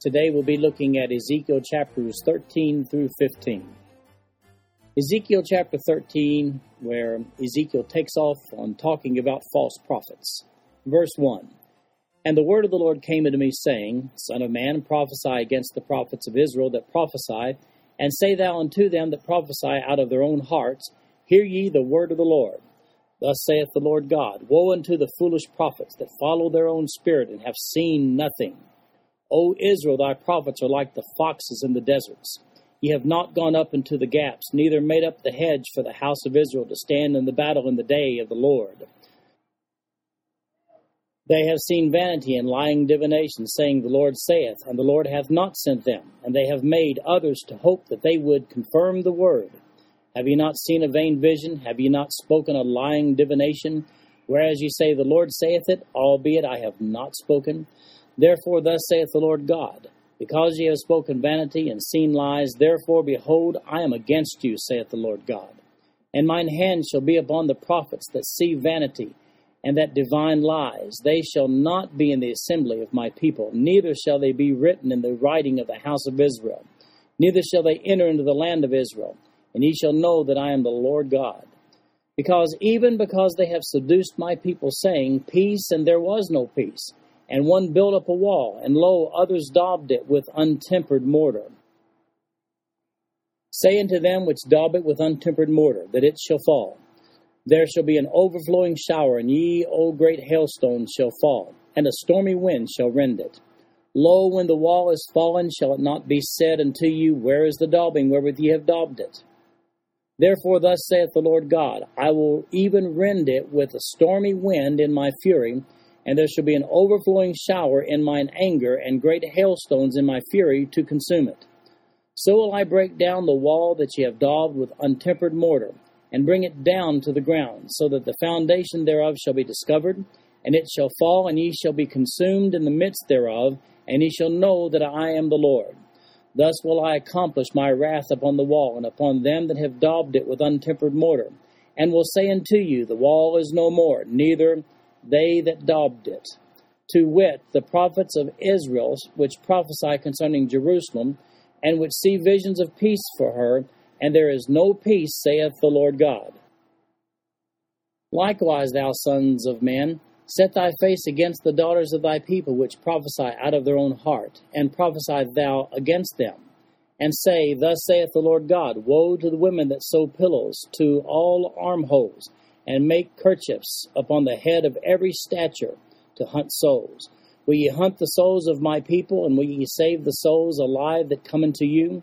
Today we'll be looking at Ezekiel chapters 13 through 15. Ezekiel chapter 13, where Ezekiel takes off on talking about false prophets. Verse 1 And the word of the Lord came unto me, saying, Son of man, prophesy against the prophets of Israel that prophesy, and say thou unto them that prophesy out of their own hearts, Hear ye the word of the Lord. Thus saith the Lord God Woe unto the foolish prophets that follow their own spirit and have seen nothing. O Israel, thy prophets are like the foxes in the deserts. Ye have not gone up into the gaps, neither made up the hedge for the house of Israel to stand in the battle in the day of the Lord. They have seen vanity and lying divination, saying, The Lord saith, and the Lord hath not sent them. And they have made others to hope that they would confirm the word. Have ye not seen a vain vision? Have ye not spoken a lying divination? Whereas ye say, The Lord saith it, albeit I have not spoken. Therefore, thus saith the Lord God Because ye have spoken vanity and seen lies, therefore, behold, I am against you, saith the Lord God. And mine hand shall be upon the prophets that see vanity and that divine lies. They shall not be in the assembly of my people, neither shall they be written in the writing of the house of Israel, neither shall they enter into the land of Israel and ye shall know that I am the Lord God. Because even because they have seduced my people, saying, Peace, and there was no peace, and one built up a wall, and lo, others daubed it with untempered mortar. Say unto them which daub it with untempered mortar, that it shall fall. There shall be an overflowing shower, and ye, O great hailstones, shall fall, and a stormy wind shall rend it. Lo, when the wall is fallen, shall it not be said unto you, Where is the daubing wherewith ye have daubed it? Therefore, thus saith the Lord God I will even rend it with a stormy wind in my fury, and there shall be an overflowing shower in mine anger, and great hailstones in my fury to consume it. So will I break down the wall that ye have daubed with untempered mortar, and bring it down to the ground, so that the foundation thereof shall be discovered, and it shall fall, and ye shall be consumed in the midst thereof, and ye shall know that I am the Lord. Thus will I accomplish my wrath upon the wall, and upon them that have daubed it with untempered mortar, and will say unto you, The wall is no more, neither they that daubed it. To wit, the prophets of Israel, which prophesy concerning Jerusalem, and which see visions of peace for her, and there is no peace, saith the Lord God. Likewise, thou sons of men, Set thy face against the daughters of thy people, which prophesy out of their own heart, and prophesy thou against them, and say, Thus saith the Lord God Woe to the women that sew pillows to all armholes, and make kerchiefs upon the head of every stature to hunt souls. Will ye hunt the souls of my people, and will ye save the souls alive that come unto you?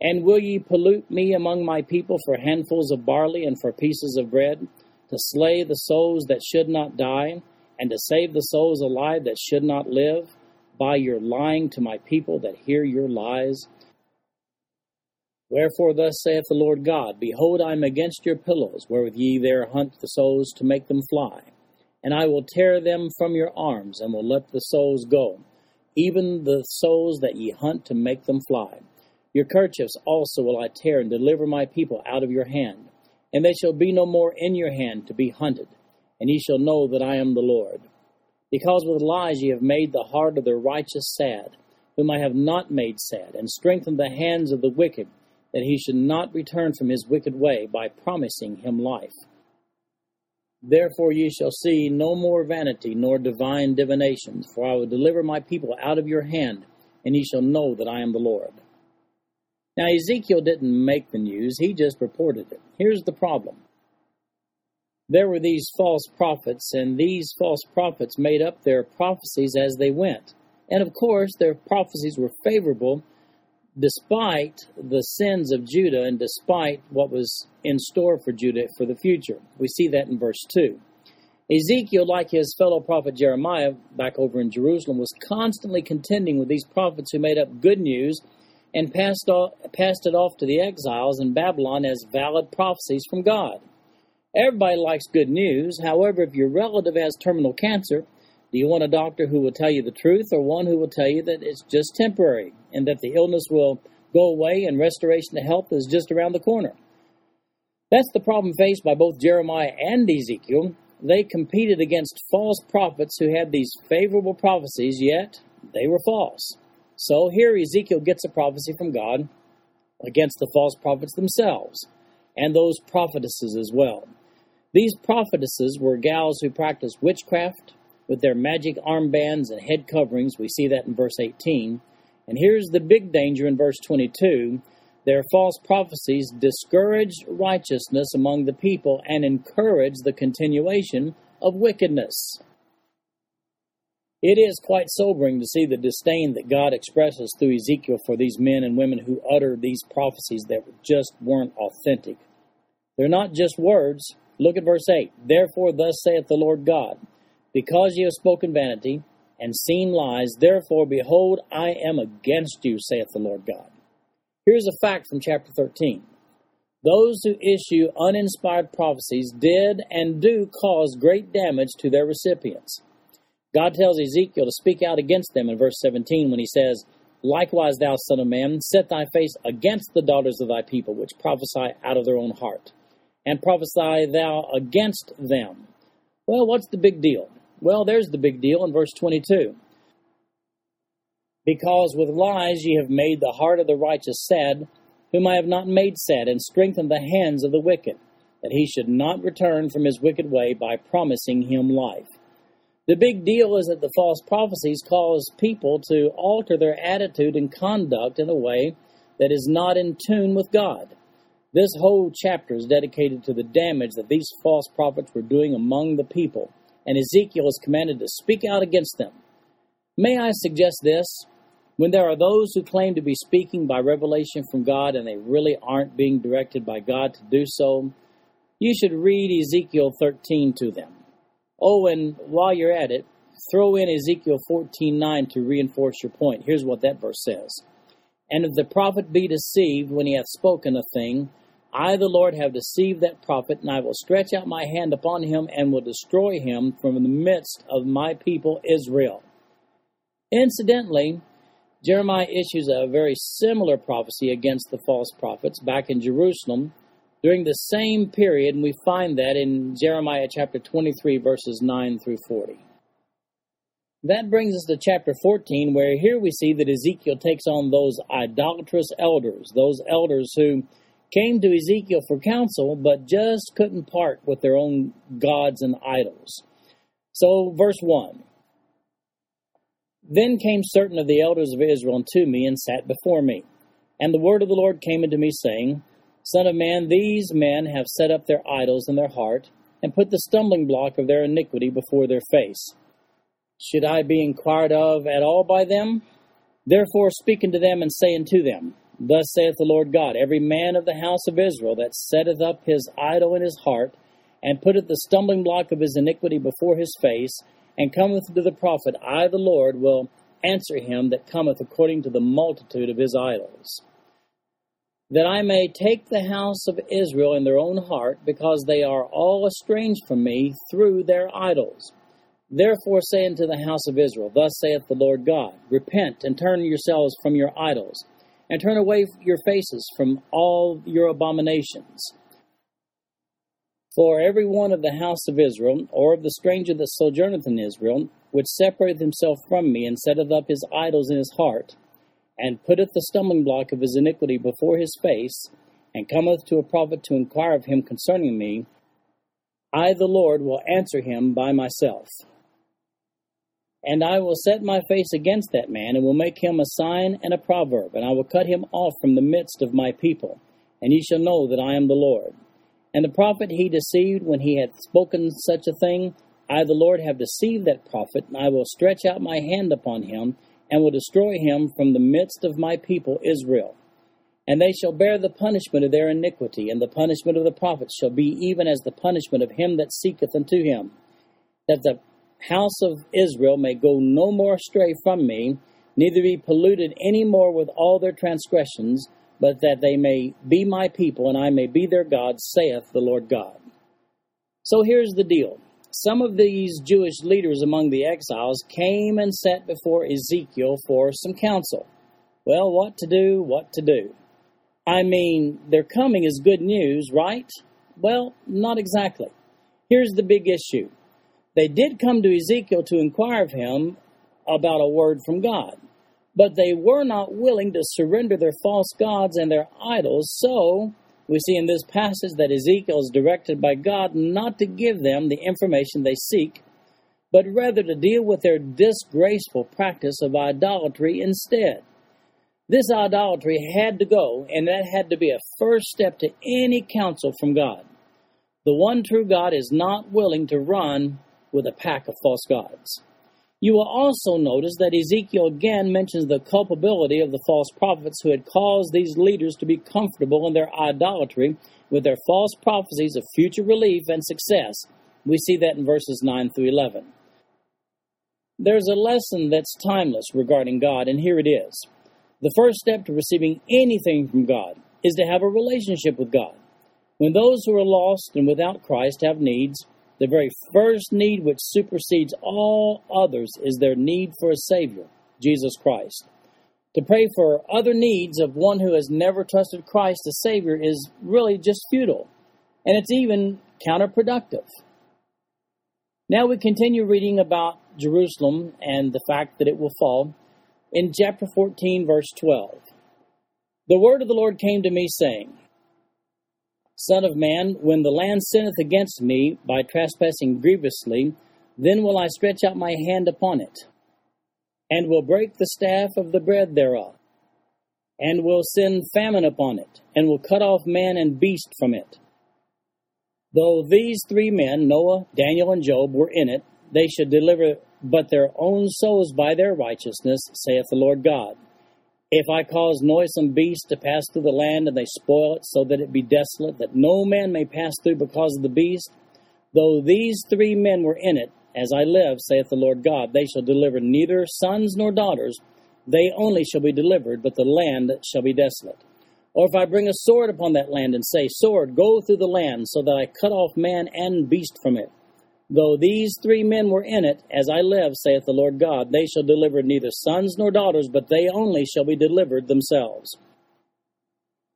And will ye pollute me among my people for handfuls of barley and for pieces of bread? to slay the souls that should not die, and to save the souls alive that should not live, by your lying to my people that hear your lies. Wherefore, thus saith the Lord God Behold, I am against your pillows, wherewith ye there hunt the souls to make them fly. And I will tear them from your arms, and will let the souls go, even the souls that ye hunt to make them fly. Your kerchiefs also will I tear, and deliver my people out of your hand and they shall be no more in your hand to be hunted, and ye shall know that I am the Lord. Because with lies ye have made the heart of the righteous sad, whom I have not made sad, and strengthened the hands of the wicked, that he should not return from his wicked way by promising him life. Therefore ye shall see no more vanity nor divine divinations, for I will deliver my people out of your hand, and ye shall know that I am the Lord. Now, Ezekiel didn't make the news, he just reported it. Here's the problem there were these false prophets, and these false prophets made up their prophecies as they went. And of course, their prophecies were favorable despite the sins of Judah and despite what was in store for Judah for the future. We see that in verse 2. Ezekiel, like his fellow prophet Jeremiah back over in Jerusalem, was constantly contending with these prophets who made up good news and passed, off, passed it off to the exiles in Babylon as valid prophecies from God. Everybody likes good news. However, if your relative has terminal cancer, do you want a doctor who will tell you the truth or one who will tell you that it's just temporary and that the illness will go away and restoration to health is just around the corner? That's the problem faced by both Jeremiah and Ezekiel. They competed against false prophets who had these favorable prophecies, yet they were false. So here Ezekiel gets a prophecy from God against the false prophets themselves and those prophetesses as well. These prophetesses were gals who practiced witchcraft with their magic armbands and head coverings. We see that in verse 18. And here's the big danger in verse 22 their false prophecies discourage righteousness among the people and encourage the continuation of wickedness. It is quite sobering to see the disdain that God expresses through Ezekiel for these men and women who utter these prophecies that just weren't authentic. They're not just words. Look at verse 8. Therefore, thus saith the Lord God, because ye have spoken vanity and seen lies, therefore, behold, I am against you, saith the Lord God. Here's a fact from chapter 13. Those who issue uninspired prophecies did and do cause great damage to their recipients. God tells Ezekiel to speak out against them in verse 17 when he says, Likewise, thou son of man, set thy face against the daughters of thy people, which prophesy out of their own heart, and prophesy thou against them. Well, what's the big deal? Well, there's the big deal in verse 22. Because with lies ye have made the heart of the righteous sad, whom I have not made sad, and strengthened the hands of the wicked, that he should not return from his wicked way by promising him life. The big deal is that the false prophecies cause people to alter their attitude and conduct in a way that is not in tune with God. This whole chapter is dedicated to the damage that these false prophets were doing among the people, and Ezekiel is commanded to speak out against them. May I suggest this? When there are those who claim to be speaking by revelation from God and they really aren't being directed by God to do so, you should read Ezekiel 13 to them. Oh, and while you're at it, throw in Ezekiel 14:9 to reinforce your point. Here's what that verse says. And if the prophet be deceived when he hath spoken a thing, I, the Lord, have deceived that prophet, and I will stretch out my hand upon him and will destroy him from the midst of my people Israel. Incidentally, Jeremiah issues a very similar prophecy against the false prophets back in Jerusalem during the same period, and we find that in Jeremiah chapter 23, verses 9 through 40. That brings us to chapter 14, where here we see that Ezekiel takes on those idolatrous elders, those elders who came to Ezekiel for counsel, but just couldn't part with their own gods and idols. So, verse 1 then came certain of the elders of Israel unto me and sat before me. And the word of the Lord came unto me, saying, Son of man, these men have set up their idols in their heart, and put the stumbling block of their iniquity before their face. Should I be inquired of at all by them? Therefore speak unto them, and say unto them, Thus saith the Lord God, Every man of the house of Israel that setteth up his idol in his heart, and putteth the stumbling block of his iniquity before his face, and cometh to the prophet, I, the Lord, will answer him that cometh according to the multitude of his idols. That I may take the house of Israel in their own heart, because they are all estranged from me through their idols. Therefore say unto the house of Israel, Thus saith the Lord God, Repent and turn yourselves from your idols, and turn away your faces from all your abominations. For every one of the house of Israel, or of the stranger that sojourneth in Israel, which separateth himself from me, and setteth up his idols in his heart, and putteth the stumbling block of his iniquity before his face, and cometh to a prophet to inquire of him concerning me, I, the Lord, will answer him by myself. And I will set my face against that man, and will make him a sign and a proverb, and I will cut him off from the midst of my people, and ye shall know that I am the Lord. And the prophet he deceived when he had spoken such a thing. I, the Lord, have deceived that prophet, and I will stretch out my hand upon him, and will destroy him from the midst of my people Israel. And they shall bear the punishment of their iniquity, and the punishment of the prophet shall be even as the punishment of him that seeketh unto him. that the house of Israel may go no more astray from me, neither be polluted any more with all their transgressions, but that they may be my people, and I may be their God, saith the Lord God. So here's the deal. Some of these Jewish leaders among the exiles came and sat before Ezekiel for some counsel. Well, what to do, what to do. I mean, their coming is good news, right? Well, not exactly. Here's the big issue. They did come to Ezekiel to inquire of him about a word from God, but they were not willing to surrender their false gods and their idols, so we see in this passage that Ezekiel is directed by God not to give them the information they seek, but rather to deal with their disgraceful practice of idolatry instead. This idolatry had to go, and that had to be a first step to any counsel from God. The one true God is not willing to run with a pack of false gods. You will also notice that Ezekiel again mentions the culpability of the false prophets who had caused these leaders to be comfortable in their idolatry with their false prophecies of future relief and success. We see that in verses 9 through 11. There's a lesson that's timeless regarding God, and here it is. The first step to receiving anything from God is to have a relationship with God. When those who are lost and without Christ have needs, the very first need which supersedes all others is their need for a Savior, Jesus Christ. To pray for other needs of one who has never trusted Christ as Savior is really just futile, and it's even counterproductive. Now we continue reading about Jerusalem and the fact that it will fall in chapter 14, verse 12. The word of the Lord came to me, saying, Son of man, when the land sinneth against me by trespassing grievously, then will I stretch out my hand upon it, and will break the staff of the bread thereof, and will send famine upon it, and will cut off man and beast from it. Though these three men, Noah, Daniel, and Job, were in it, they should deliver but their own souls by their righteousness, saith the Lord God. If I cause noisome beasts to pass through the land, and they spoil it, so that it be desolate, that no man may pass through because of the beast, though these three men were in it, as I live, saith the Lord God, they shall deliver neither sons nor daughters, they only shall be delivered, but the land shall be desolate. Or if I bring a sword upon that land, and say, Sword, go through the land, so that I cut off man and beast from it, Though these three men were in it, as I live, saith the Lord God, they shall deliver neither sons nor daughters, but they only shall be delivered themselves.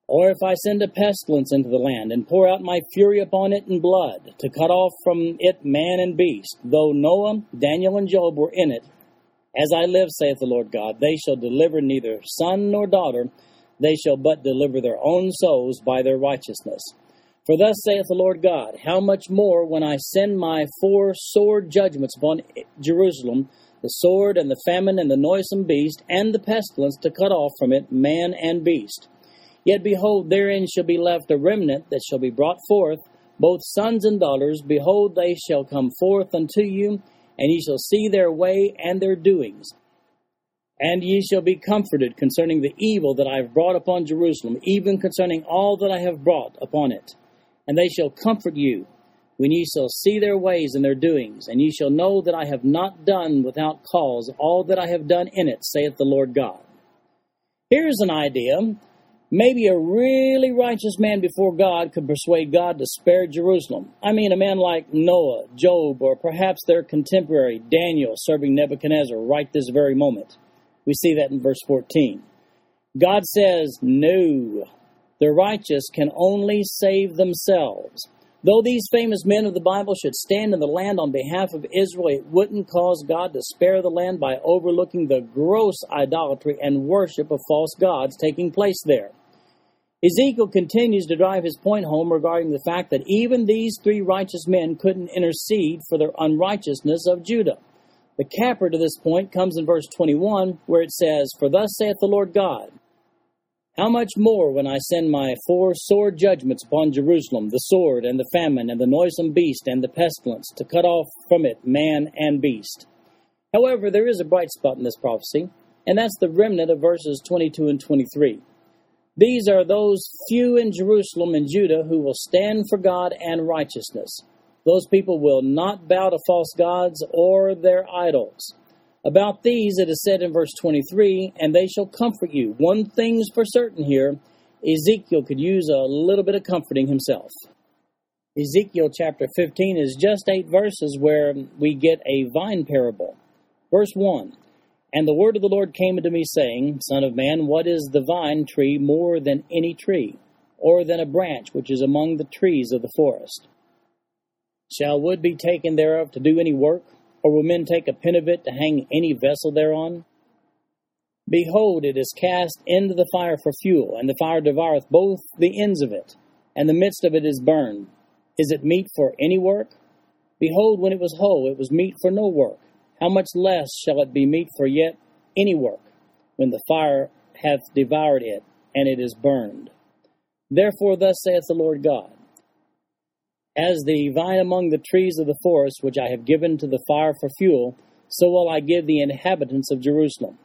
Or if I send a pestilence into the land, and pour out my fury upon it in blood, to cut off from it man and beast, though Noah, Daniel, and Job were in it, as I live, saith the Lord God, they shall deliver neither son nor daughter, they shall but deliver their own souls by their righteousness. For thus saith the Lord God, How much more when I send my four sword judgments upon Jerusalem, the sword and the famine and the noisome beast, and the pestilence to cut off from it man and beast. Yet behold, therein shall be left a remnant that shall be brought forth, both sons and daughters. Behold, they shall come forth unto you, and ye shall see their way and their doings. And ye shall be comforted concerning the evil that I have brought upon Jerusalem, even concerning all that I have brought upon it and they shall comfort you when ye shall see their ways and their doings, and ye shall know that I have not done without cause all that I have done in it, saith the Lord God. Here's an idea. Maybe a really righteous man before God could persuade God to spare Jerusalem. I mean, a man like Noah, Job, or perhaps their contemporary Daniel serving Nebuchadnezzar right this very moment. We see that in verse 14. God says, No, the righteous can only save themselves. Though these famous men of the Bible should stand in the land on behalf of Israel, it wouldn't cause God to spare the land by overlooking the gross idolatry and worship of false gods taking place there. Ezekiel continues to drive his point home regarding the fact that even these three righteous men couldn't intercede for the unrighteousness of Judah. The capper to this point comes in verse 21, where it says, For thus saith the Lord God, how much more when I send my four sword judgments upon Jerusalem, the sword and the famine and the noisome beast and the pestilence, to cut off from it man and beast? However, there is a bright spot in this prophecy, and that's the remnant of verses 22 and 23. These are those few in Jerusalem and Judah who will stand for God and righteousness. Those people will not bow to false gods or their idols. About these it is said in verse 23, and they shall comfort you. One thing's for certain here Ezekiel could use a little bit of comforting himself. Ezekiel chapter 15 is just eight verses where we get a vine parable. Verse 1 And the word of the Lord came unto me, saying, Son of man, what is the vine tree more than any tree, or than a branch which is among the trees of the forest? Shall wood be taken thereof to do any work, or will men take a pin of it to hang any vessel thereon? Behold, it is cast into the fire for fuel, and the fire devoureth both the ends of it, and the midst of it is burned. Is it meet for any work? Behold, when it was whole, it was meet for no work. How much less shall it be meet for yet any work, when the fire hath devoured it, and it is burned? Therefore, thus saith the Lord God As the vine among the trees of the forest, which I have given to the fire for fuel, so will I give the inhabitants of Jerusalem.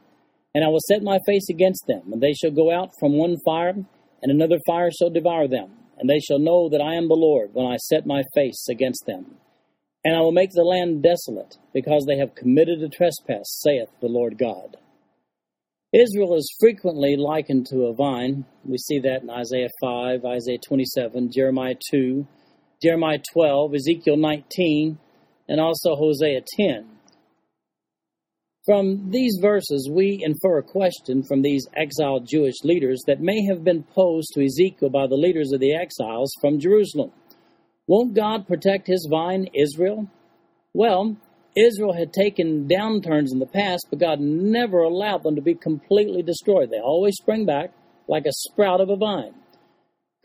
And I will set my face against them, and they shall go out from one fire, and another fire shall devour them. And they shall know that I am the Lord when I set my face against them. And I will make the land desolate, because they have committed a trespass, saith the Lord God. Israel is frequently likened to a vine. We see that in Isaiah 5, Isaiah 27, Jeremiah 2, Jeremiah 12, Ezekiel 19, and also Hosea 10. From these verses, we infer a question from these exiled Jewish leaders that may have been posed to Ezekiel by the leaders of the exiles from Jerusalem. Won't God protect his vine, Israel? Well, Israel had taken downturns in the past, but God never allowed them to be completely destroyed. They always spring back like a sprout of a vine.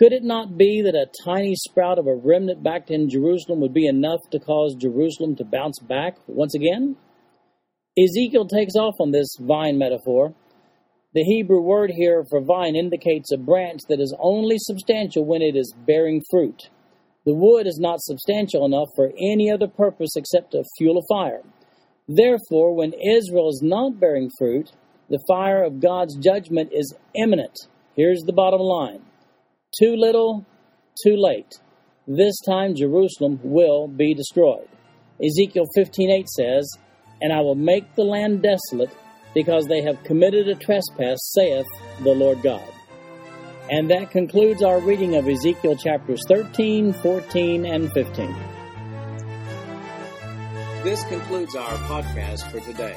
Could it not be that a tiny sprout of a remnant back in Jerusalem would be enough to cause Jerusalem to bounce back once again? Ezekiel takes off on this vine metaphor. The Hebrew word here for vine indicates a branch that is only substantial when it is bearing fruit. The wood is not substantial enough for any other purpose except to fuel a fire. Therefore, when Israel is not bearing fruit, the fire of God's judgment is imminent. Here's the bottom line too little, too late. This time Jerusalem will be destroyed. Ezekiel 15:8 says, and I will make the land desolate, because they have committed a trespass, saith the Lord God. And that concludes our reading of Ezekiel chapters 13, 14, and 15. This concludes our podcast for today.